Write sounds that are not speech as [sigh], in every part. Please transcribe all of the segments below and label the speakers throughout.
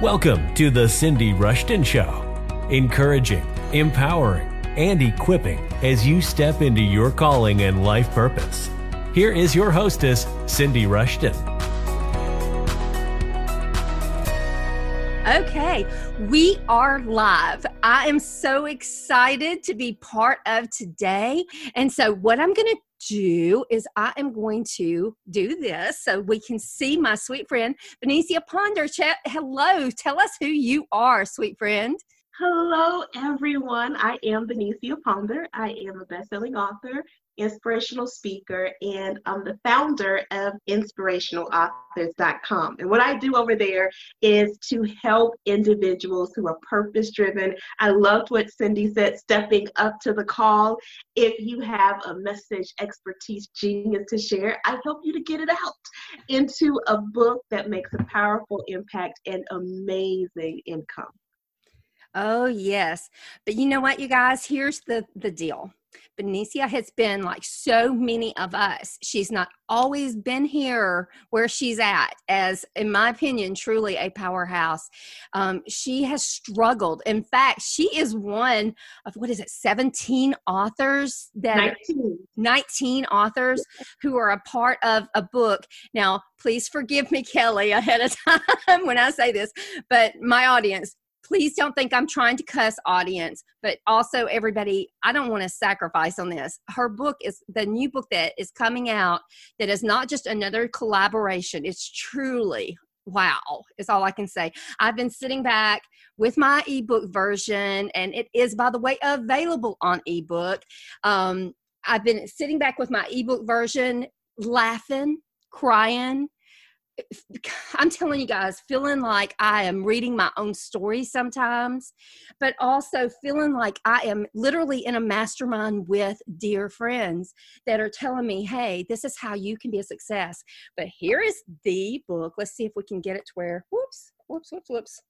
Speaker 1: Welcome to The Cindy Rushton Show, encouraging, empowering, and equipping as you step into your calling and life purpose. Here is your hostess, Cindy Rushton.
Speaker 2: Okay, we are live. I am so excited to be part of today. And so, what I'm going to do is I am going to do this so we can see my sweet friend Benecia Ponder. Chat, hello, tell us who you are, sweet friend.
Speaker 3: Hello, everyone. I am Benecia Ponder. I am a best-selling author, inspirational speaker, and I'm the founder of inspirationalauthors.com. And what I do over there is to help individuals who are purpose-driven. I loved what Cindy said, stepping up to the call. If you have a message, expertise, genius to share, I help you to get it out into a book that makes a powerful impact and amazing income.
Speaker 2: Oh, yes. But you know what, you guys? Here's the, the deal. Benecia has been like so many of us. She's not always been here where she's at, as, in my opinion, truly a powerhouse. Um, she has struggled. In fact, she is one of what is it, 17 authors that 19, 19 authors who are a part of a book. Now, please forgive me, Kelly, ahead of [laughs] time when I say this, but my audience, please don't think I'm trying to cuss audience, but also everybody, I don't want to sacrifice on this. Her book is the new book that is coming out that is not just another collaboration. It's truly wow is all i can say i've been sitting back with my ebook version and it is by the way available on ebook um, i've been sitting back with my ebook version laughing crying I'm telling you guys, feeling like I am reading my own story sometimes, but also feeling like I am literally in a mastermind with dear friends that are telling me, hey, this is how you can be a success. But here is the book. Let's see if we can get it to where, whoops, whoops, whoops, whoops,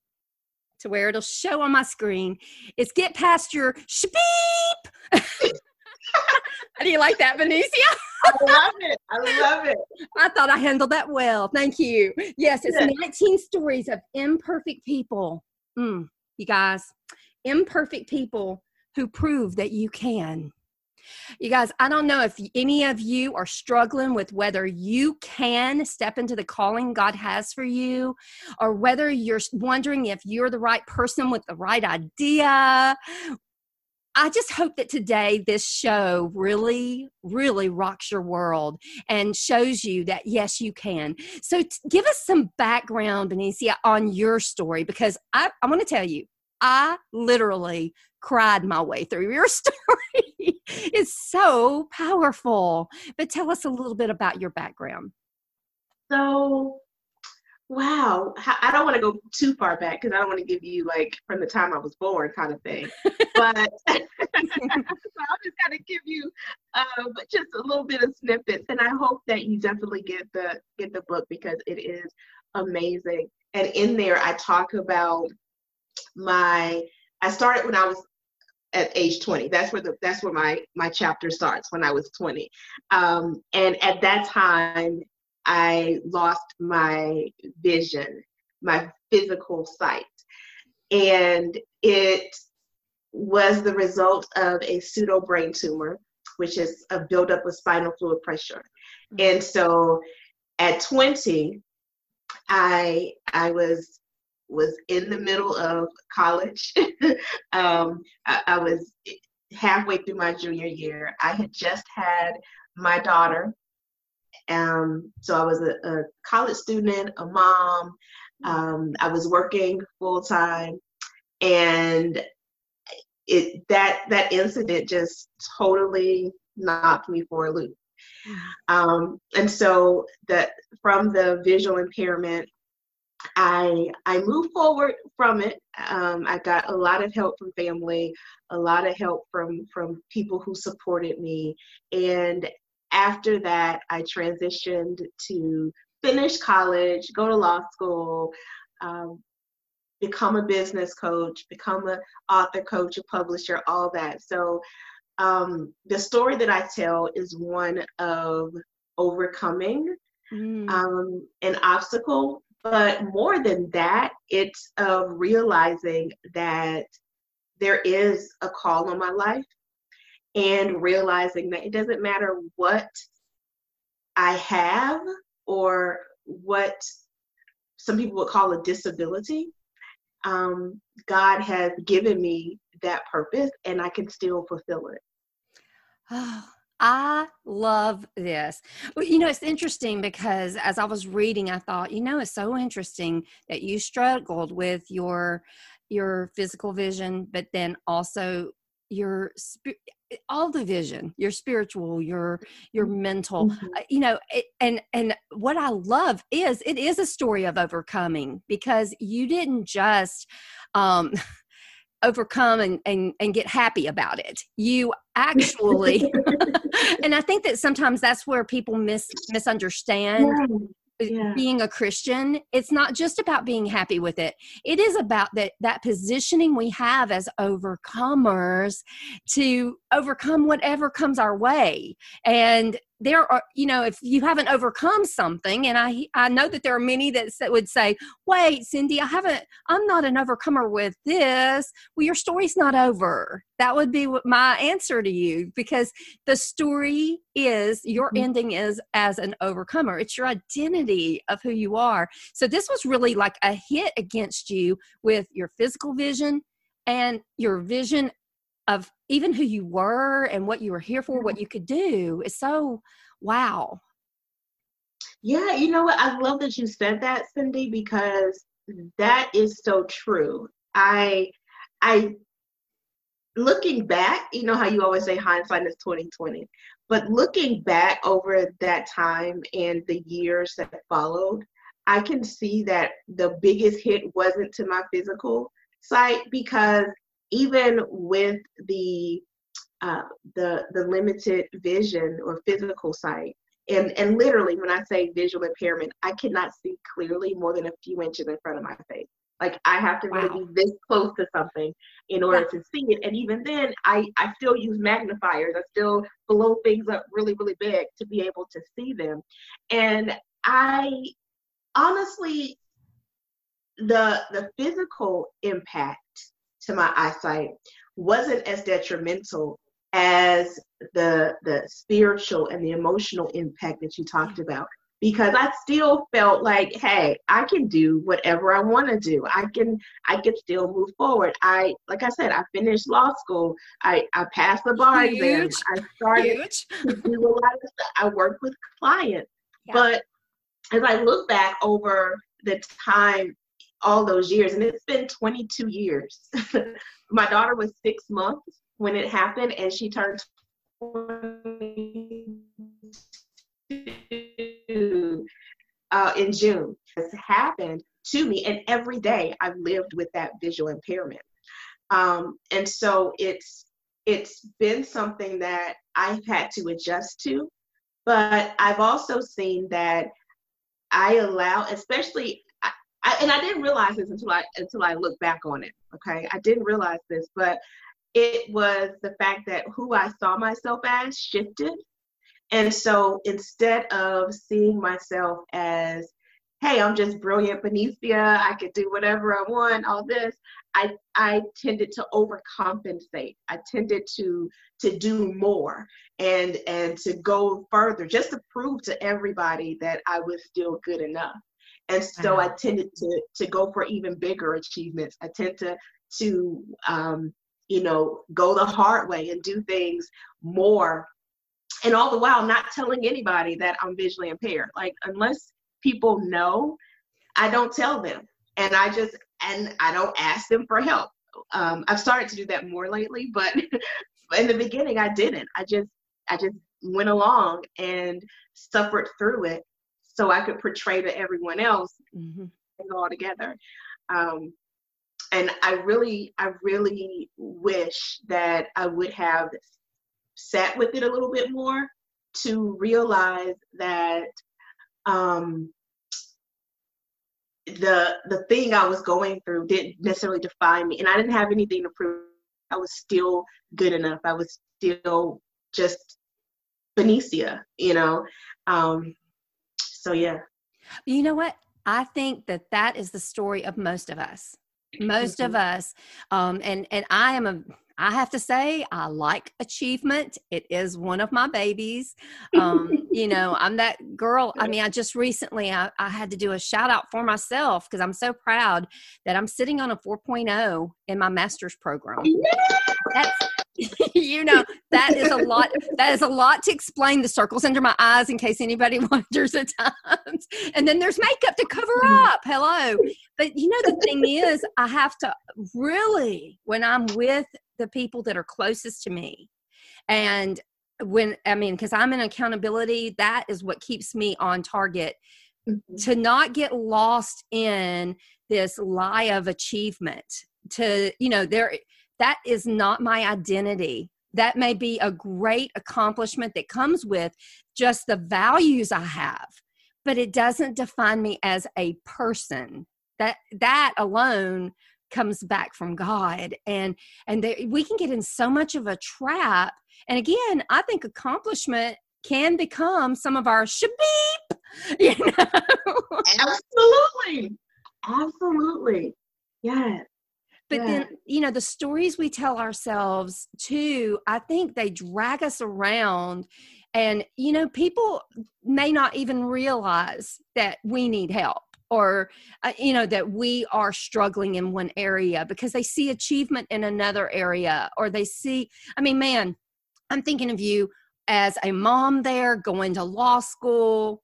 Speaker 2: to where it'll show on my screen. It's Get Past Your Beep. [laughs] How [laughs] do you like that, Benecia?
Speaker 3: I love it. I love it.
Speaker 2: I thought I handled that well. Thank you. Yes, it's 19 stories of imperfect people. Mm, you guys, imperfect people who prove that you can. You guys, I don't know if any of you are struggling with whether you can step into the calling God has for you, or whether you're wondering if you're the right person with the right idea, I just hope that today this show really, really rocks your world and shows you that yes, you can. So, t- give us some background, Benecia, on your story because I, I want to tell you, I literally cried my way through your [laughs] story. it's so powerful. But tell us a little bit about your background.
Speaker 3: So, wow, I don't want to go too far back because I don't want to give you like from the time I was born kind of thing. [laughs] But [laughs] so I'll just kind of give you um, just a little bit of snippets, and I hope that you definitely get the get the book because it is amazing. And in there, I talk about my. I started when I was at age 20 that's where the that's where my my chapter starts when i was 20 um, and at that time I lost my vision, my physical sight. And it was the result of a pseudo brain tumor, which is a buildup of spinal fluid pressure. Mm-hmm. And so at 20, I I was was in the middle of college. [laughs] um, I, I was halfway through my junior year. I had just had my daughter um, so I was a, a, college student, a mom. Um, I was working full time, and it that that incident just totally knocked me for a loop. Um, and so that from the visual impairment, I I moved forward from it. Um, I got a lot of help from family, a lot of help from from people who supported me, and after that, I transitioned to finish college, go to law school, um, become a business coach, become an author coach, a publisher, all that. So um, the story that I tell is one of overcoming mm. um, an obstacle, but more than that, it's of realizing that there is a call on my life and realizing that it doesn't matter what I have or what some people would call a disability. Um, God has given me that purpose and I can still fulfill it.
Speaker 2: Oh, I love this. Well, you know, it's interesting because as I was reading, I thought, you know, it's so interesting that you struggled with your your physical vision, but then also your all the vision your spiritual your your mm-hmm. mental mm-hmm. uh, you know it, and and what i love is it is a story of overcoming because you didn't just um [laughs] overcome and, and and get happy about it you actually [laughs] [laughs] and i think that sometimes that's where people mis misunderstand yeah. Yeah. being a christian it's not just about being happy with it it is about that that positioning we have as overcomers to overcome whatever comes our way and there are you know if you haven't overcome something and i i know that there are many that would say wait cindy i haven't i'm not an overcomer with this. Well your story's not over. That would be my answer to you because the story is your mm-hmm. ending is as an overcomer. It's your identity of who you are. So this was really like a hit against you with your physical vision and your vision of even who you were and what you were here for, what mm-hmm. you could do is so wow.
Speaker 3: Yeah, you know what? I love that you said that, Cindy, because mm-hmm. that is so true. I I looking back, you know how you always say hindsight is 2020. But looking back over that time and the years that followed, I can see that the biggest hit wasn't to my physical sight because even with the uh, the the limited vision or physical sight, and and literally when I say visual impairment, I cannot see clearly more than a few inches in front of my face. Like I have to really wow. be this close to something in order yeah. to see it. And even then, I I still use magnifiers. I still blow things up really really big to be able to see them. And I honestly, the the physical impact to my eyesight wasn't as detrimental as the the spiritual and the emotional impact that you talked about because I still felt like, hey, I can do whatever I want to do. I can I can still move forward. I like I said, I finished law school. I I passed the bar Huge. exam. I started Huge. to do a lot of stuff. I worked with clients. Yeah. But as I look back over the time all those years, and it's been 22 years. [laughs] My daughter was six months when it happened, and she turned 22 uh, in June. It's happened to me, and every day I've lived with that visual impairment. Um, and so it's it's been something that I've had to adjust to, but I've also seen that I allow, especially I, and I didn't realize this until I until I look back on it. Okay, I didn't realize this, but it was the fact that who I saw myself as shifted, and so instead of seeing myself as, hey, I'm just brilliant Benecia, I could do whatever I want, all this, I I tended to overcompensate. I tended to to do more and and to go further, just to prove to everybody that I was still good enough and so I tended to to go for even bigger achievements. I tend to to um, you know go the hard way and do things more, and all the while not telling anybody that I'm visually impaired. Like unless people know, I don't tell them, and I just and I don't ask them for help. Um, I've started to do that more lately, but [laughs] in the beginning I didn't. I just I just went along and suffered through it so I could portray to everyone else mm-hmm. all together. Um, and I really, I really wish that I would have sat with it a little bit more to realize that um, the the thing I was going through didn't necessarily define me, and I didn't have anything to prove. I was still good enough. I was still just Benecia, you know. Um, so yeah.
Speaker 2: You know what? I think that that is the story of most of us. Most mm-hmm. of us, um, and and I am a I have to say, I like achievement. It is one of my babies. Um, you [laughs] know, I'm that girl. I mean, I just recently I, I had to do a shout out for myself because I'm so proud that I'm sitting on a 4.0 in my master's program. That's [laughs] you know that is a lot that is a lot to explain the circles under my eyes in case anybody [laughs] wonders at times and then there's makeup to cover mm. up hello but you know the thing is i have to really when i'm with the people that are closest to me. And when, I mean, because I'm in accountability, that is what keeps me on target mm-hmm. to not get lost in this lie of achievement. To, you know, there, that is not my identity. That may be a great accomplishment that comes with just the values I have, but it doesn't define me as a person. That that alone comes back from God and and we can get in so much of a trap. And again I think accomplishment can become some of our shabeep [laughs] you know?
Speaker 3: Absolutely. Absolutely. Yes
Speaker 2: but then you know the stories we tell ourselves too i think they drag us around and you know people may not even realize that we need help or uh, you know that we are struggling in one area because they see achievement in another area or they see i mean man i'm thinking of you as a mom there going to law school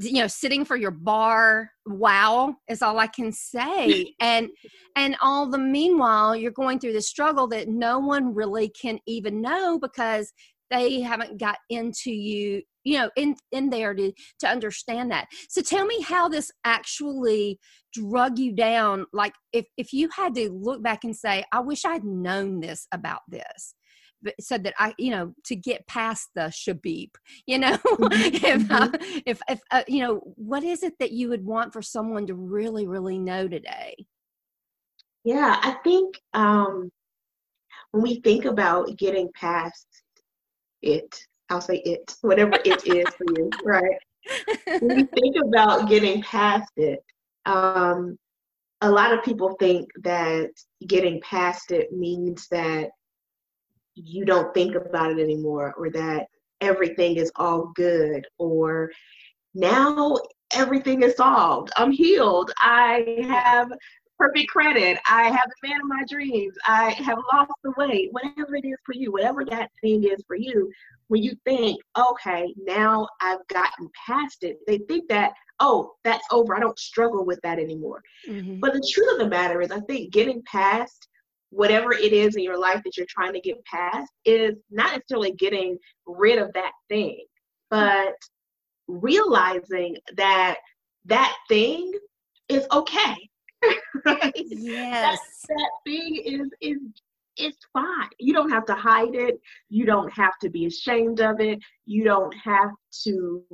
Speaker 2: you know sitting for your bar wow is all i can say. [laughs] And and all the meanwhile you're going through the struggle that no one really can even know because they haven't got into you you know in in there to to understand that. So tell me how this actually drug you down. Like if if you had to look back and say i wish i'd known this about this so that I, you know, to get past the shabib, you know, [laughs] mm-hmm. if, uh, if, if, uh, you know, what is it that you would want for someone to really, really know today?
Speaker 3: Yeah, I think um, when we think about getting past it, I'll say it, [laughs] whatever it is for you, right? when we think about getting past it, um, a lot of people think that getting past it means that you don't think about it anymore or that everything is all good or now everything is solved. I'm healed. I have perfect credit. I have the man of my dreams. I have lost the weight. Whatever it is for you, whatever that thing is for you, when you think, okay, now I've gotten past it, they think that, oh, that's over. I don't struggle with that anymore. Mm-hmm. But the truth of the matter is, I think getting past whatever it is in your life that you're trying to get past is not necessarily getting rid of that thing, but realizing that that thing is okay [laughs]
Speaker 2: right? Yes.
Speaker 3: That, that thing is is it's fine. You don't have to hide it. You don't have to be ashamed of it. You don't have to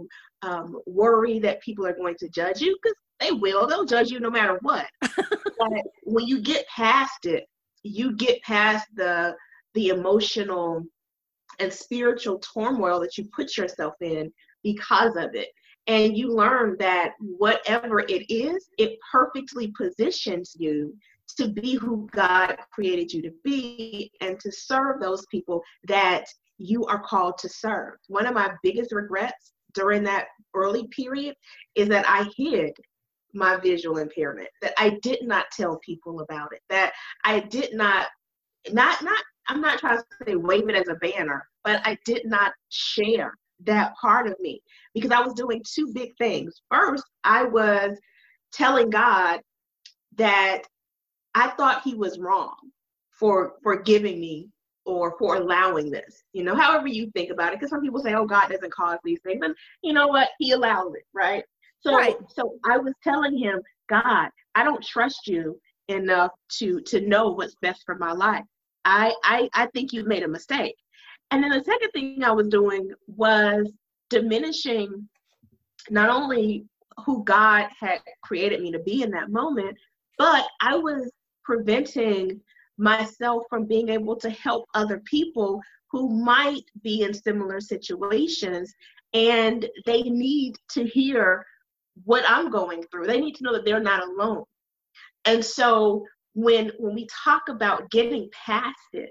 Speaker 3: um, worry that people are going to judge you because they will. They'll judge you no matter what. [laughs] but when you get past it, you get past the the emotional and spiritual turmoil that you put yourself in because of it and you learn that whatever it is, it perfectly positions you to be who God created you to be and to serve those people that you are called to serve. One of my biggest regrets during that early period is that I hid my visual impairment, that I did not tell people about it, that I did not, not, not, I'm not trying to say wave it as a banner, but I did not share that part of me because I was doing two big things. First, I was telling God that I thought he was wrong for for giving me or for allowing this. You know, however you think about it, because some people say, "Oh, God doesn't cause these things," and you know what? He allows it, right? So, right. so I was telling him, God, I don't trust you enough to to know what's best for my life. I I I think you've made a mistake. And then the second thing I was doing was diminishing not only who God had created me to be in that moment, but I was preventing myself from being able to help other people who might be in similar situations and they need to hear what I'm going through. They need to know that they're not alone. And so when when we talk about getting past it,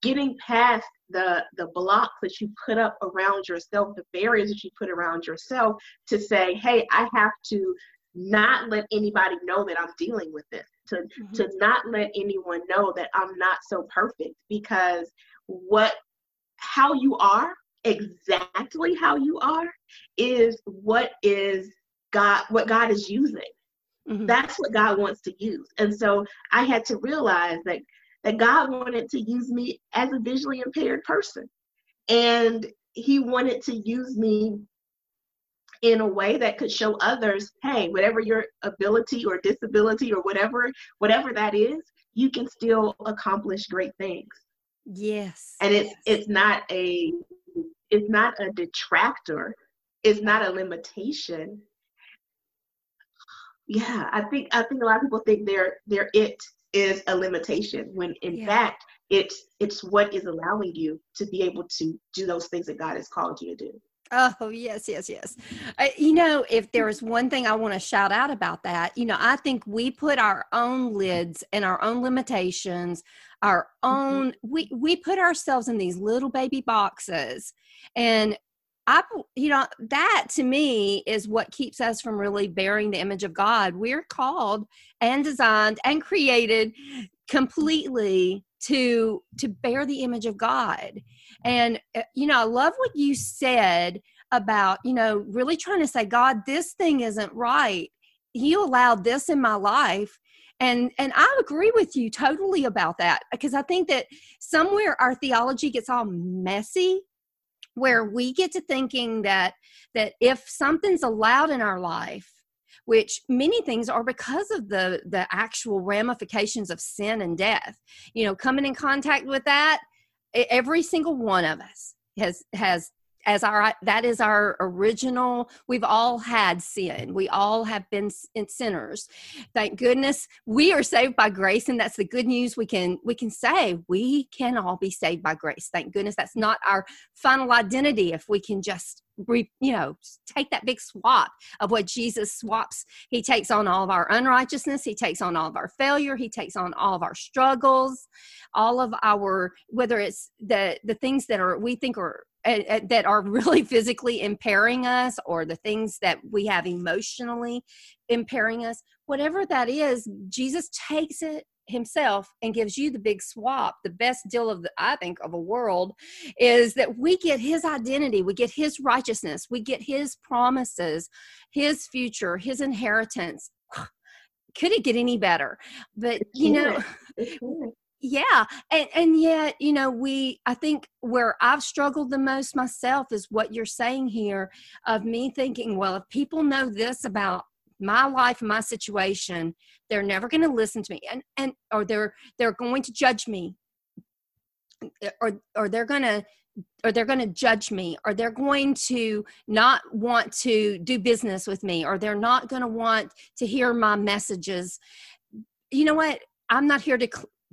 Speaker 3: getting past the the blocks that you put up around yourself, the barriers that you put around yourself to say, hey, I have to not let anybody know that I'm dealing with this, to mm-hmm. to not let anyone know that I'm not so perfect because what how you are exactly how you are is what is God what God is using. Mm-hmm. That's what God wants to use. And so I had to realize that that God wanted to use me as a visually impaired person. And he wanted to use me in a way that could show others, hey, whatever your ability or disability or whatever whatever that is, you can still accomplish great things.
Speaker 2: Yes.
Speaker 3: And it's it's not a it's not a detractor. It's not a limitation. Yeah, I think I think a lot of people think their their it is a limitation when in yeah. fact it's it's what is allowing you to be able to do those things that God has called you to do.
Speaker 2: Oh, yes, yes, yes. You know, if there is one thing I want to shout out about that, you know, I think we put our own lids and our own limitations, our mm-hmm. own, mm-hmm. we, we put ourselves in these little baby boxes. And I, you know, that to me is what keeps us from really bearing the image of God. We're called and designed and created completely to to bear the image of god. And uh, you know i love what you said about you know really trying to say god this thing isn't right. You allowed this in my life. And and i agree with you totally about that because i think that somewhere our theology gets all messy where we get to thinking that that if something's allowed in our life which many things are because of the the actual ramifications of sin and death you know coming in contact with that every single one of us has has as our that is our original we've all had sin. We all have been sinners. Thank goodness we are saved by grace and that's the good news we can we can say. We can all be saved by grace. Thank goodness that's not our final identity if we can just re, you know take that big swap of what jesus swaps. He takes on all of our unrighteousness. He takes on all of our failure. He takes on all of our struggles. All of our whether it's the the things that are we think are that are really physically impairing us or the things that we have emotionally impairing us whatever that is jesus takes it himself and gives you the big swap. The best deal of the i think of a world is that we get his identity we get his righteousness we get his promises his future his inheritance. [sighs] Could it get any better? But you know [laughs] yeah and and yet you know we i think where i've struggled the most myself is what you're saying here of me thinking well if people know this about my life my situation they're never going to listen to me and and or they're they're going to judge me. Eh, or or they're going to or they're going to judge me or they're going to not want to do business with me or they're not going to want to hear my messages. You know what? I'm not here to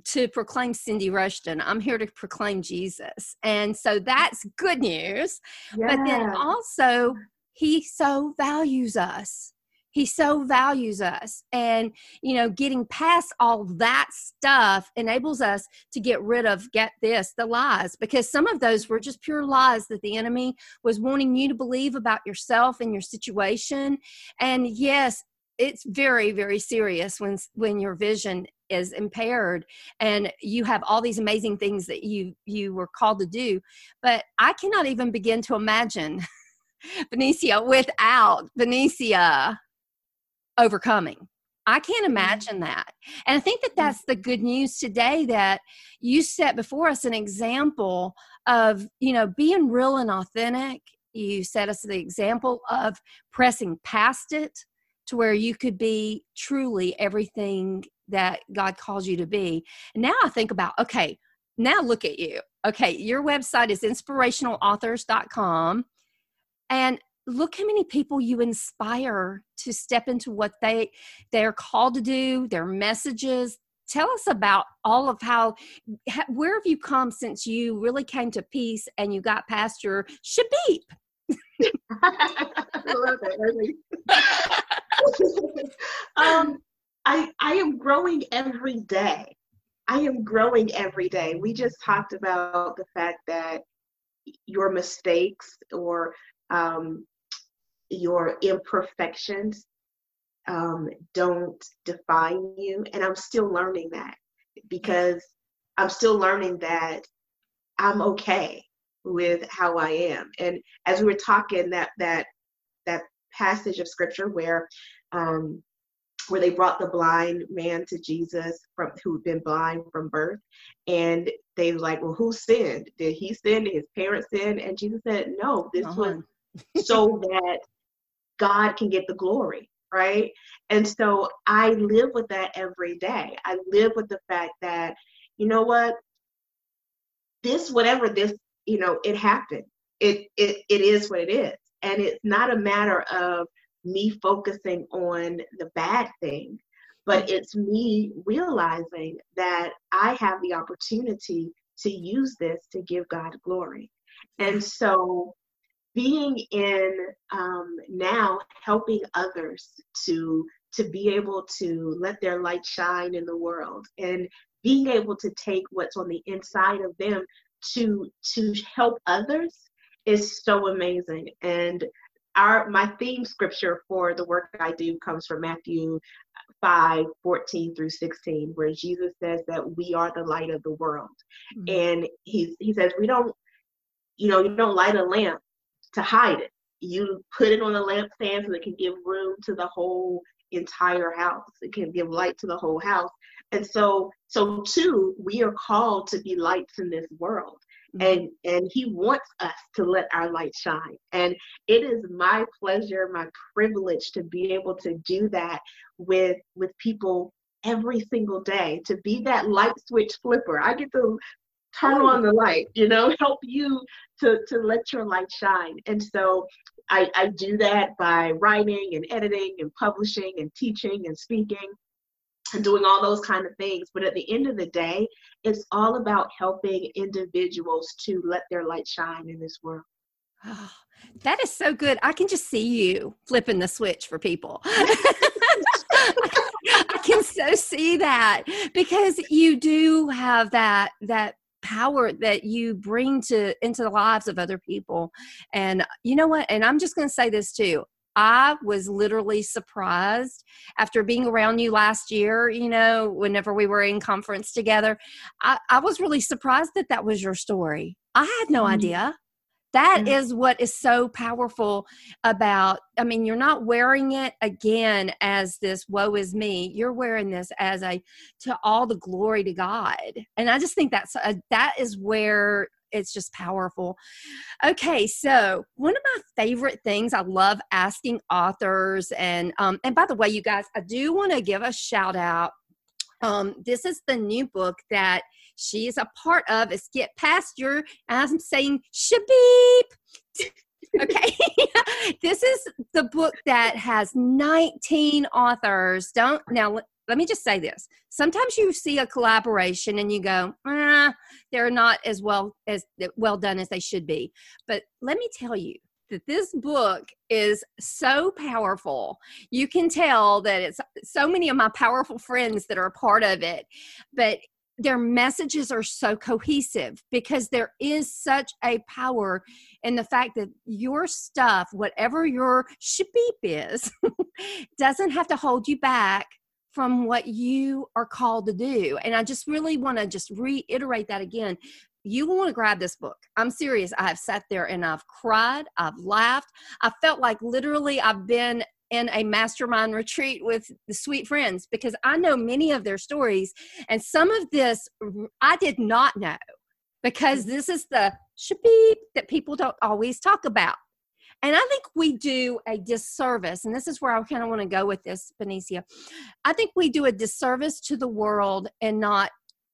Speaker 2: to proclaim Cindy Rushton. I'm here to proclaim Jesus. And so that's good news. Yeah. But then also, he so values us. He so values us. And, you know, getting past all that stuff enables us to get rid of, get this, the lies, because some of those were just pure lies that the enemy was wanting you to believe about yourself and your situation. And yes, it's very very serious when when your vision is impaired and you have all these amazing things that you you were called to do but i cannot even begin to imagine [laughs] Benecia without Benecia overcoming. I can't mm-hmm. imagine that. And I think that mm-hmm. that's the good news today that you set before us an example of, you know, being real and authentic. You set us the example of pressing past it to where you could be truly everything that God calls you to be. Now I think about, okay, now look at you. Okay, your website is inspirationalauthors.com. And look how many people you inspire to step into what they they're called to do, their messages. Tell us about all of how where have you come since you really came to peace and you got past your shabib [laughs]
Speaker 3: I love it. [laughs] um, I I am growing every day. I am growing every day. We just talked about the fact that your mistakes or um, your imperfections um, don't define you. And I'm still learning that because I'm still learning that I'm okay with how I am. And as we were talking, that that that passage of scripture where um, where they brought the blind man to Jesus from who'd been blind from birth, and they were like, "Well, who sinned? Did he sin? Did his parents sin?" And Jesus said, "No, this uh-huh. was [laughs] so that God can get the glory." Right. And so I live with that every day. I live with the fact that, you know what, this, whatever this, you know, it happened. It it it is what it is. And it's not a matter of me focusing on the bad thing, but it's me realizing that I have the opportunity to use this to give God glory. And so being in um, now helping others to to be able to let their light shine in the world and being able to take what's on the inside of them to to help others is so amazing. And our my theme scripture for the work I do comes from Matthew 5 14 through 16 where Jesus says that we are the light of the world. Mm-hmm. and he he says we don't you know you don't light a lamp to hide it. You put it on a lampstand so it can give room to the whole entire house. It can give light to the whole house. And so so too we are called to be lights in this world Mm-hmm. and and he wants us to let our light shine. And it is my pleasure my privilege to be able to do that with with people every single day to be that light switch flipper. I get to turn on the light you know [laughs] help you to to let your light shine. And so I, I do that by writing and editing and publishing and teaching and speaking and doing all those kind of things. But at the end of the day, it's all about helping individuals to let their light shine in this world.
Speaker 2: Oh, that is so good. I can just see you flipping the switch for people. [laughs] I can so see that because you do have that that power that you bring to into the lives of other people. And you know what? And I'm just going to say this too. I was literally surprised after being around you last year, you know, whenever we were in conference together. I, I was really surprised that that was your story. I had no mm-hmm. idea. That mm-hmm. is what is so powerful about. I mean, you're not wearing it again as this woe is me. You're wearing this as a to all the glory to God. And I just think that's a, that is where it's just powerful. Okay, so one of my favorite things I love asking authors, and um, and by the way, you guys, I do want to give a shout out. Um, this is the new book that she is a part of. It's Get Past Your, as I'm saying, shabeep. [laughs] okay [laughs] this is the book that has 19 authors don't now let me just say this sometimes you see a collaboration and you go ah, they're not as well as well done as they should be but let me tell you that this book is so powerful. You can tell that it's so many of my powerful friends that are a part of it, but their messages are so cohesive because there is such a power in the fact that your stuff, whatever your shabeep is, [laughs] doesn't have to hold you back from what you are called to do. And I just really want to just reiterate that again. You want to grab this book. I'm serious. I have sat there and I've cried, I've laughed. I felt like literally I've been in a mastermind retreat with the sweet friends because I know many of their stories. And some of this I did not know because this is the shabeep that people don't always talk about. And I think we do a disservice, and this is where I kind of want to go with this, Benecia. I think we do a disservice to the world and not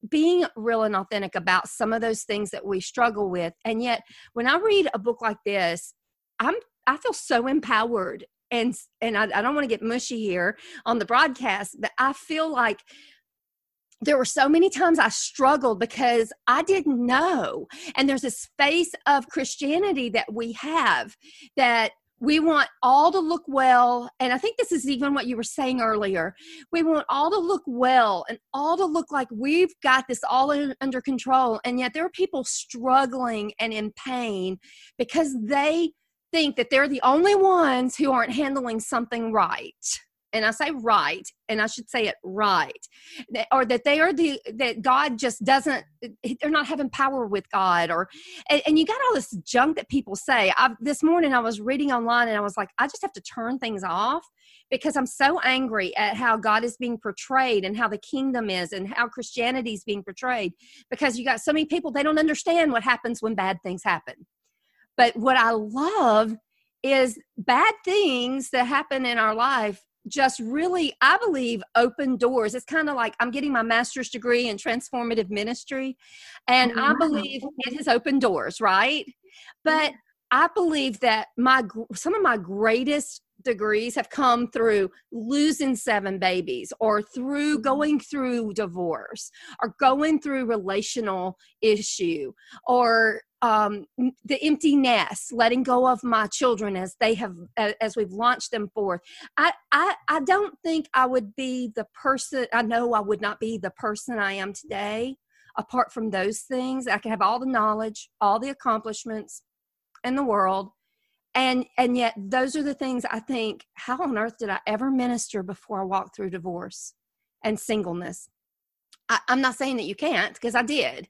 Speaker 2: being real and authentic about some of those things that we struggle with. And yet, when I read a book like this, I'm I feel so empowered and and I, I don't want to get mushy here on the broadcast, but I feel like there were so many times I struggled because I didn't know. And there's this face of Christianity that we have that we want all to look well. And I think this is even what you were saying earlier. We want all to look well and all to look like we've got this all in, under control. And yet there are people struggling and in pain because they think that they're the only ones who aren't handling something right and I say right, and I should say it right, or that they are the that God just doesn't. They're not having power with God, or and, and you got all this junk that people say. I this morning I was reading online and I was like, I just have to turn things off because I'm so angry at how God is being portrayed and how the kingdom is and how Christianity is being portrayed. Because you got so many people they don't understand what happens when bad things happen. But what I love is bad things that happen in our life just really, I believe, open doors. It's kind of like I'm getting my master's degree in transformative ministry, and I believe it has opened doors, right? But I believe that my some of my greatest degrees have come through losing seven babies or through mm-hmm. going through divorce or going through relational issue or um, the empty nest, letting go of my children as they have as we've launched them forth. I, I I don't think I would be the person. I know I would not be the person I am today apart from those things. I could have all the knowledge, all the accomplishments in the world, and and yet those are the things I think. How on earth did I ever minister before I walked through divorce and singleness? I, am not saying that you can't because I did,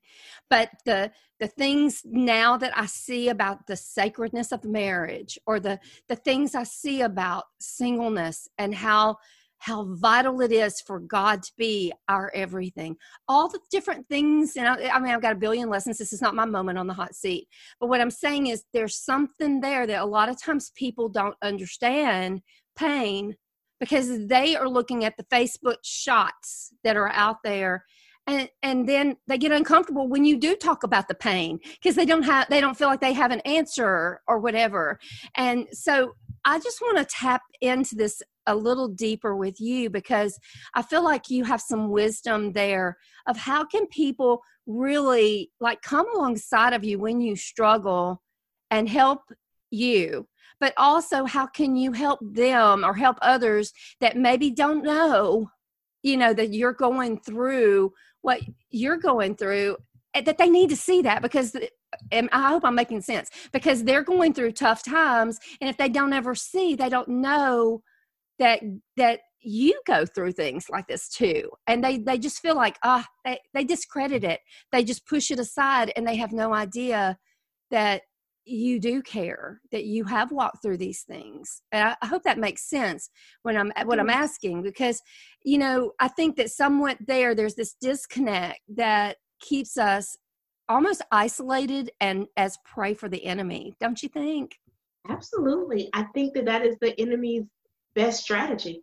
Speaker 2: but the the things now that I see about the sacredness of marriage, or the the things I see about singleness and how how vital it is for God to be our everything. All the different things, and I, I, mean, I've got a billion lessons. This is not my moment on the hot seat. But what I'm saying is there's something there that a lot of times people don't understand pain because they are looking at the Facebook shots that are out there and and then they get uncomfortable when you do talk about the pain because they don't have they don't feel like they have an answer or whatever and so i just want to tap into this a little deeper with you because i feel like you have some wisdom there of how can people really like come alongside of you when you struggle and help you but also how can you help them or help others that maybe don't know you know that you're going through what you're going through eh, that they need to see that because and I hope I'm making sense because they're going through tough times and if they don't ever see they don't know that that you go through things like this too and they they just feel like ah oh, they, they discredit it. They just push it aside and they have no idea that you do care that you have walked through these things and I, I, hope that makes sense when i'm what i'm asking because you know i think that somewhat there there's this disconnect that keeps us almost isolated and as prey for the enemy don't you think?
Speaker 3: Absolutely. I think that that is the enemy's best strategy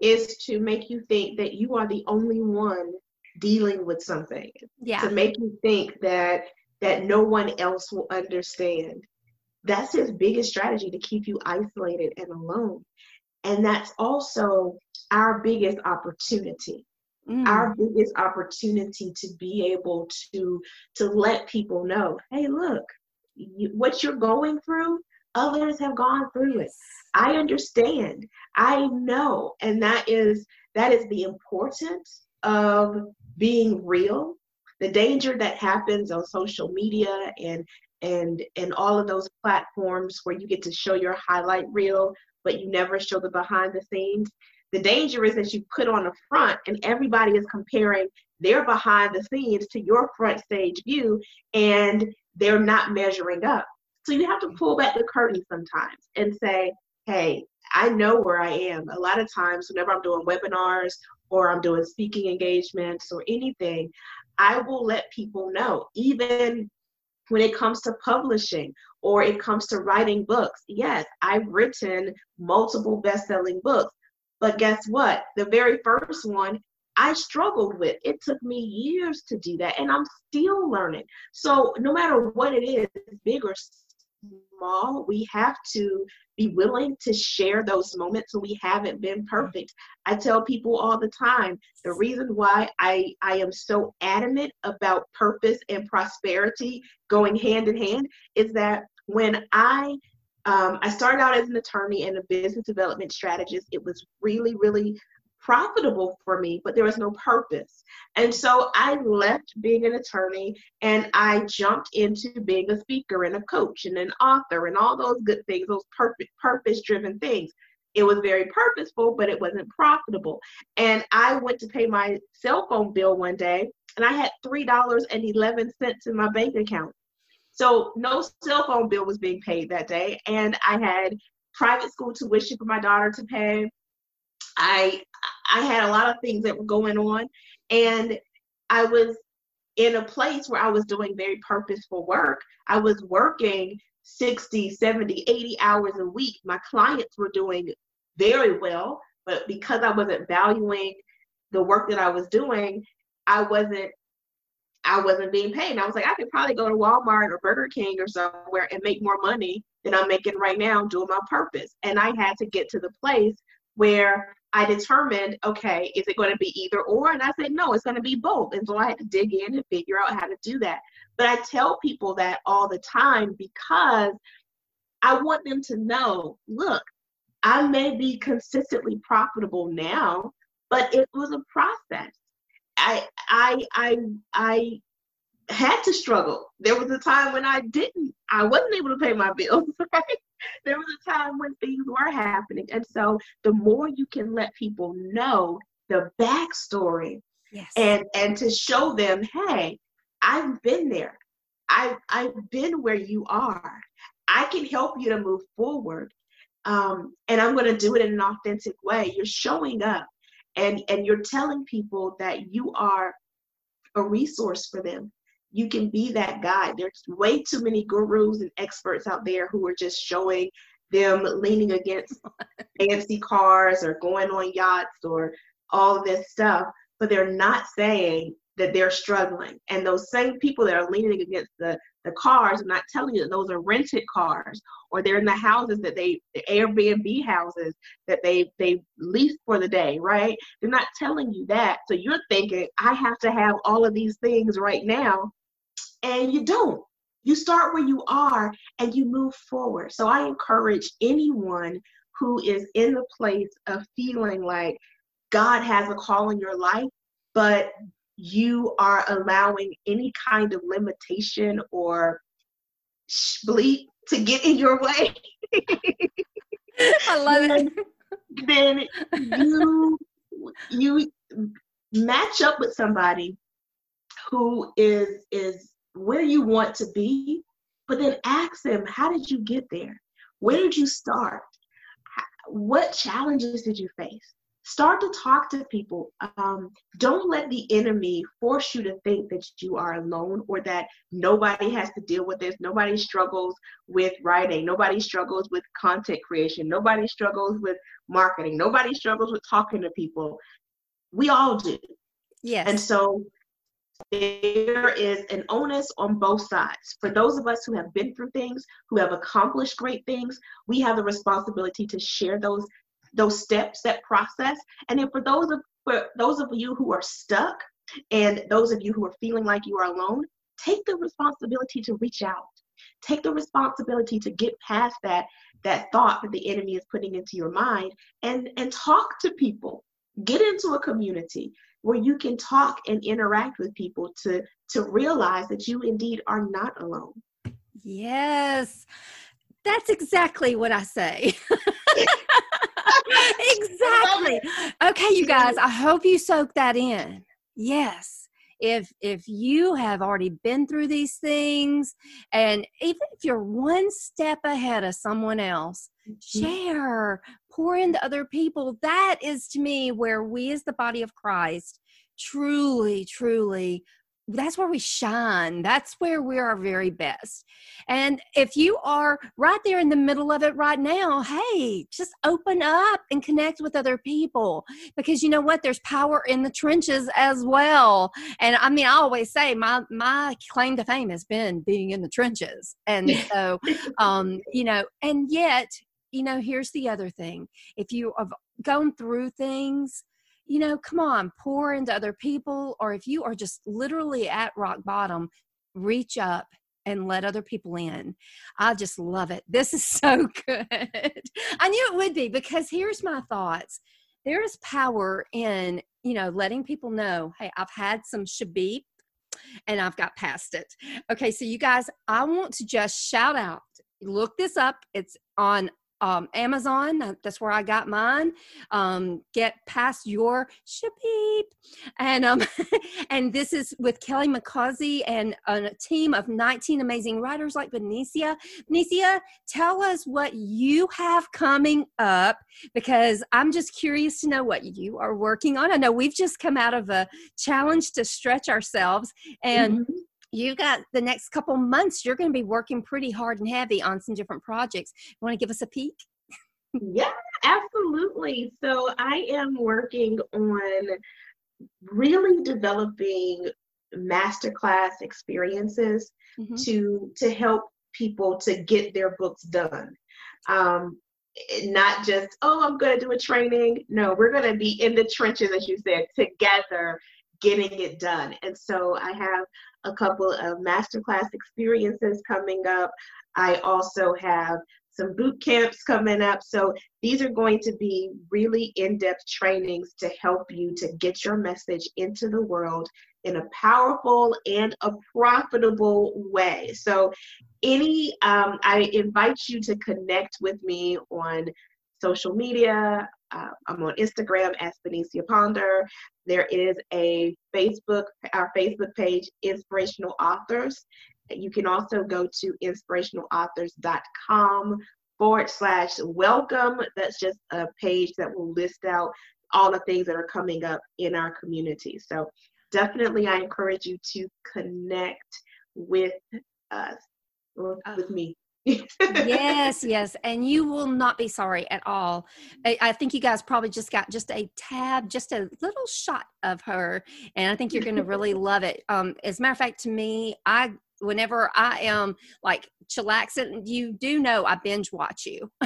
Speaker 3: is to make you think that you are the only one dealing with something
Speaker 2: yeah
Speaker 3: to make you think that that no one else will understand. That's his biggest strategy to keep you isolated and alone. And that's also our biggest opportunity. Mm. Our biggest opportunity to be able to to let people know, hey, look, you, what you're going through, others have gone through it. I understand. I know, and that is that is the importance of being real the danger that happens on social media and and and all of those platforms where you get to show your highlight reel but you never show the behind the scenes the danger is that you put on a front and everybody is comparing their behind the scenes to your front stage view and they're not measuring up so you have to pull back the curtain sometimes and say hey i know where i am a lot of times whenever i'm doing webinars or i'm doing speaking engagements or anything I will let people know, even when it comes to publishing or it comes to writing books. Yes, I've written multiple best selling books, but guess what? The very first one I struggled with. It took me years to do that, and I'm still learning. So, no matter what it is, big or small. We have to be willing to share those moments so we haven't been perfect. I tell people all the time the reason why I, I am so adamant about purpose and prosperity going hand in hand is that when I um, I started out as an attorney and a business development strategist. It was really, really profitable for me, but there was no purpose. And so I left being an attorney and I jumped into being a speaker and a coach and an author and all those good things, those purpose driven things. It was very purposeful, but it wasn't profitable. And I went to pay my cell phone bill one day and I had $3.11 in my bank account. So no cell phone bill was being paid that day. And I had private school tuition for my daughter to pay. I I had a lot of things that were going on and I was in a place where I was doing very purposeful work. I was working 60, 70, 80 hours a week. My clients were doing very well, but because I wasn't valuing the work that I was doing, I wasn't I wasn't being paid. And I was like, I could probably go to Walmart or Burger King or somewhere and make more money than I'm making right now doing my purpose. And I had to get to the place where I determined, okay, is it going to be either or? And I said, no, it's going to be both. And so I had to dig in and figure out how to do that. But I tell people that all the time because I want them to know look, I may be consistently profitable now, but it was a process. I I I I had to struggle. There was a time when I didn't, I wasn't able to pay my bills, [laughs] right? There was a time when things were happening. And so the more you can let people know the backstory yes. and and to show them, hey, I've been there. I've I've been where you are. I can help you to move forward. Um, and I'm going to do it in an authentic way. You're showing up and and you're telling people that you are a resource for them you can be that guide there's way too many gurus and experts out there who are just showing them leaning against [laughs] fancy cars or going on yachts or all this stuff but they're not saying that they're struggling and those same people that are leaning against the the cars are not telling you that those are rented cars or they're in the houses that they the Airbnb houses that they they lease for the day, right? They're not telling you that. So you're thinking I have to have all of these things right now and you don't. You start where you are and you move forward. So I encourage anyone who is in the place of feeling like God has a call in your life, but you are allowing any kind of limitation or bleep to get in your way.
Speaker 2: I love
Speaker 3: then, it. Then you you match up with somebody who is is where you want to be, but then ask them, how did you get there? Where did you start? What challenges did you face? start to talk to people. Um, don't let the enemy force you to think that you are alone or that nobody has to deal with this. Nobody struggles with writing. Nobody struggles with content creation. Nobody struggles with marketing. Nobody struggles with talking to people. We all do.
Speaker 2: Yes.
Speaker 3: And so there is an onus on both sides. For those of us who have been through things, who have accomplished great things, we have the responsibility to share those those steps, that process. And then for those of for those of you who are stuck and those of you who are feeling like you are alone, take the responsibility to reach out. Take the responsibility to get past that that thought that the enemy is putting into your mind and and talk to people. Get into a community where you can talk and interact with people to to realize that you indeed are not alone.
Speaker 2: Yes. That's exactly what I say. [laughs] [laughs] exactly. Okay, you guys, I hope you soak that in. Yes. If if you have already been through these things and even if you're one step ahead of someone else, mm-hmm. share, pour into other people. That is to me where we as the body of Christ truly truly that's where we shine. That's where we're our very best. And if you are right there in the middle of it right now hey just open up and connect with other people. Because you know what? There's power in the trenches as well. And i mean i always say my my claim to fame has been being in the trenches. And [laughs] so um you know and yet you know here's the other thing if you have gone through things you know, come on, pour into other people. Or if you are just literally at rock bottom, reach up and let other people in. I just love it. This is [laughs] so good. I knew it would be because here's my thoughts. There is power in, you know, letting people know, hey, I've had some shabib and I've got past it. Okay, so you guys, I want to just shout out. Look this up. It's on um, Amazon. That's where I got mine. Um, get past your sheep, and um, [laughs] and this is with Kelly McCausey and a team of 19 amazing writers like Benecia. Benecia, tell us what you have coming up because I'm just curious to know what you are working on. I know we've just come out of a challenge to stretch ourselves, and mm-hmm you got the next couple months you're going to be working pretty hard and heavy on some different projects. You want to give us a peek?
Speaker 3: Yeah absolutely. So i am working on really developing masterclass experiences mm-hmm. to to help people to get their books done. Um, not just oh i'm going to do a training. No we're going to be in the trenches as you said together getting it done. And so i have a couple of masterclass experiences coming up. I also have some boot camps coming up. So these are going to be really in depth trainings to help you to get your message into the world in a powerful and a profitable way. So, any, um, I invite you to connect with me on social media. Uh, I'm on Instagram as Benecia Ponder. There is a Facebook, our Facebook page, Inspirational Authors. You can also go to inspirationalauthors.com forward slash welcome. That's just a page that will list out all the things that are coming up in our community. So definitely, I encourage you to connect with us, with uh, me [laughs]
Speaker 2: yes, yes. And you will not be sorry at all. I, I, think you guys probably just got just a tab, just a little shot of her. And I think you're going to really [laughs] love it. Um, as a matter of fact, to me, I, whenever I am like chillaxing, you do know I binge watch you. [laughs]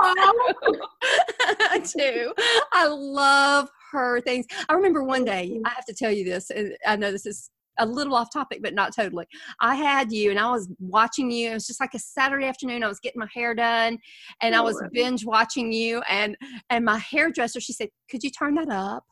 Speaker 2: I do. I love her things. I remember one day, I have to tell you this, and I know this is a little off topic, but not totally. I had you and I was watching you. It was just like a Saturday afternoon. I was getting my hair done and I was binge watching you and and my hairdresser, she said, Could you turn that up?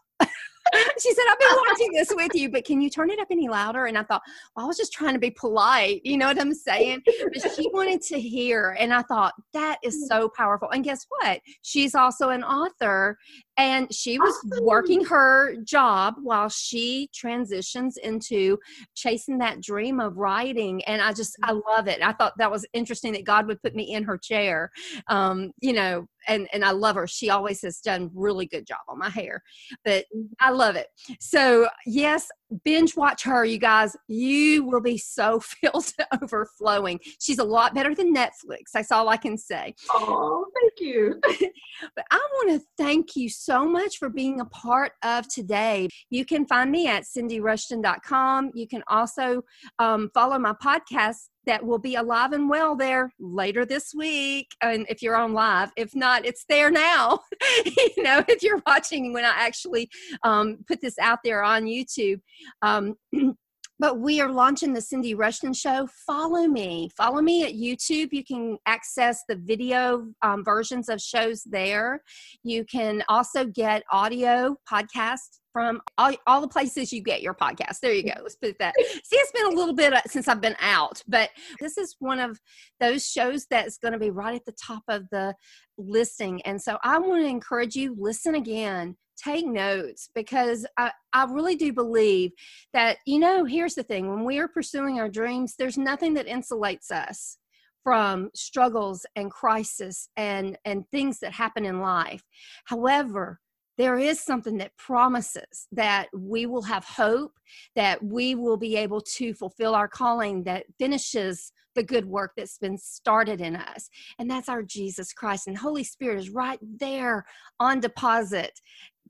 Speaker 2: [laughs] she said, I've been watching this with you, but can you turn it up any louder? And I thought, well, I was just trying to be polite. You know what I'm saying? But she [laughs] wanted to hear. And I thought, that is mm. so powerful. And guess what? She's also an author and she was working her job while she transitions into chasing that dream of writing and i just i mm-hmm. love it i thought that was interesting that god would put me in her chair um, you know and and i love her. She always has done really good job on my hair but mm-hmm. i love it. So yes binge watch her you guys. You will be so [laughs] filled to overflowing. She's a lot better than netflix that's all i can say.
Speaker 3: Oh you. [laughs]
Speaker 2: But i want to thank you so much for being a part of today. You can find me at cindyrushton.com you can also um, follow my podcast that will be alive and well there later this week. And if you're on live if not it's there now. [laughs] You know if you're watching when i actually um, put this out there on youtube. Um, [clears throat] but we are launching the Cindy Rushton Show. Follow me. Follow me at YouTube. You can access the video um, versions of shows there. You can also get audio podcasts from all, all the places you get your podcast. There you go. Let's put that. [laughs] See, it's been a little bit uh, since I've been out, but this is one of those shows that's going to be right at the top of the listing. And so I want to encourage you, listen again take notes because I, I really do believe that, you know, here's the thing when we are pursuing our dreams, there's nothing that insulates us from struggles and crisis and and things that happen in life however there is something that promises that we will have hope, that we will be able to fulfill our calling that finishes the good work that's been started in us. And that's our Jesus Christ. And Holy Spirit is right there on deposit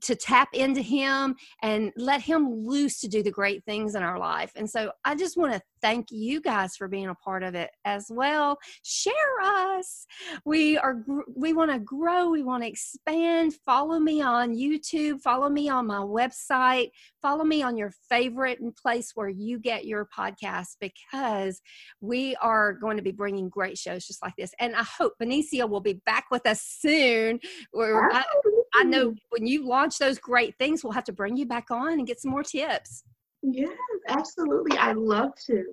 Speaker 2: to tap into him and let him loose to do the great things in our life. And so I just want to thank you guys for being a part of it as well. Share us. We are we want to grow, we want to expand. Follow me on YouTube, follow me on my website, follow me on your favorite place where you get your podcast because we are going to be bringing great shows just like this. And I hope Benecia will be back with us soon. I, I know mm-hmm. when you launch those great things, we'll have to bring you back on and get some more tips.
Speaker 3: Yes, absolutely. I love to.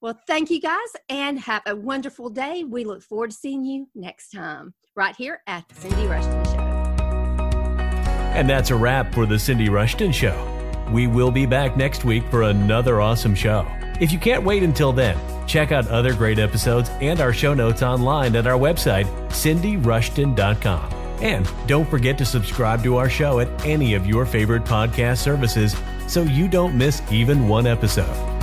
Speaker 2: Well, thank you guys and have a wonderful day. We look forward to seeing you next time right here at the Cindy Rushton Show.
Speaker 1: And that's a wrap for the Cindy Rushton Show. We will be back next week for another awesome show. If you can't wait until then, check out other great episodes and our show notes online at our website, cindyrushton.com. And don't forget to subscribe to our show at any of your favorite podcast services so you don't miss even one episode.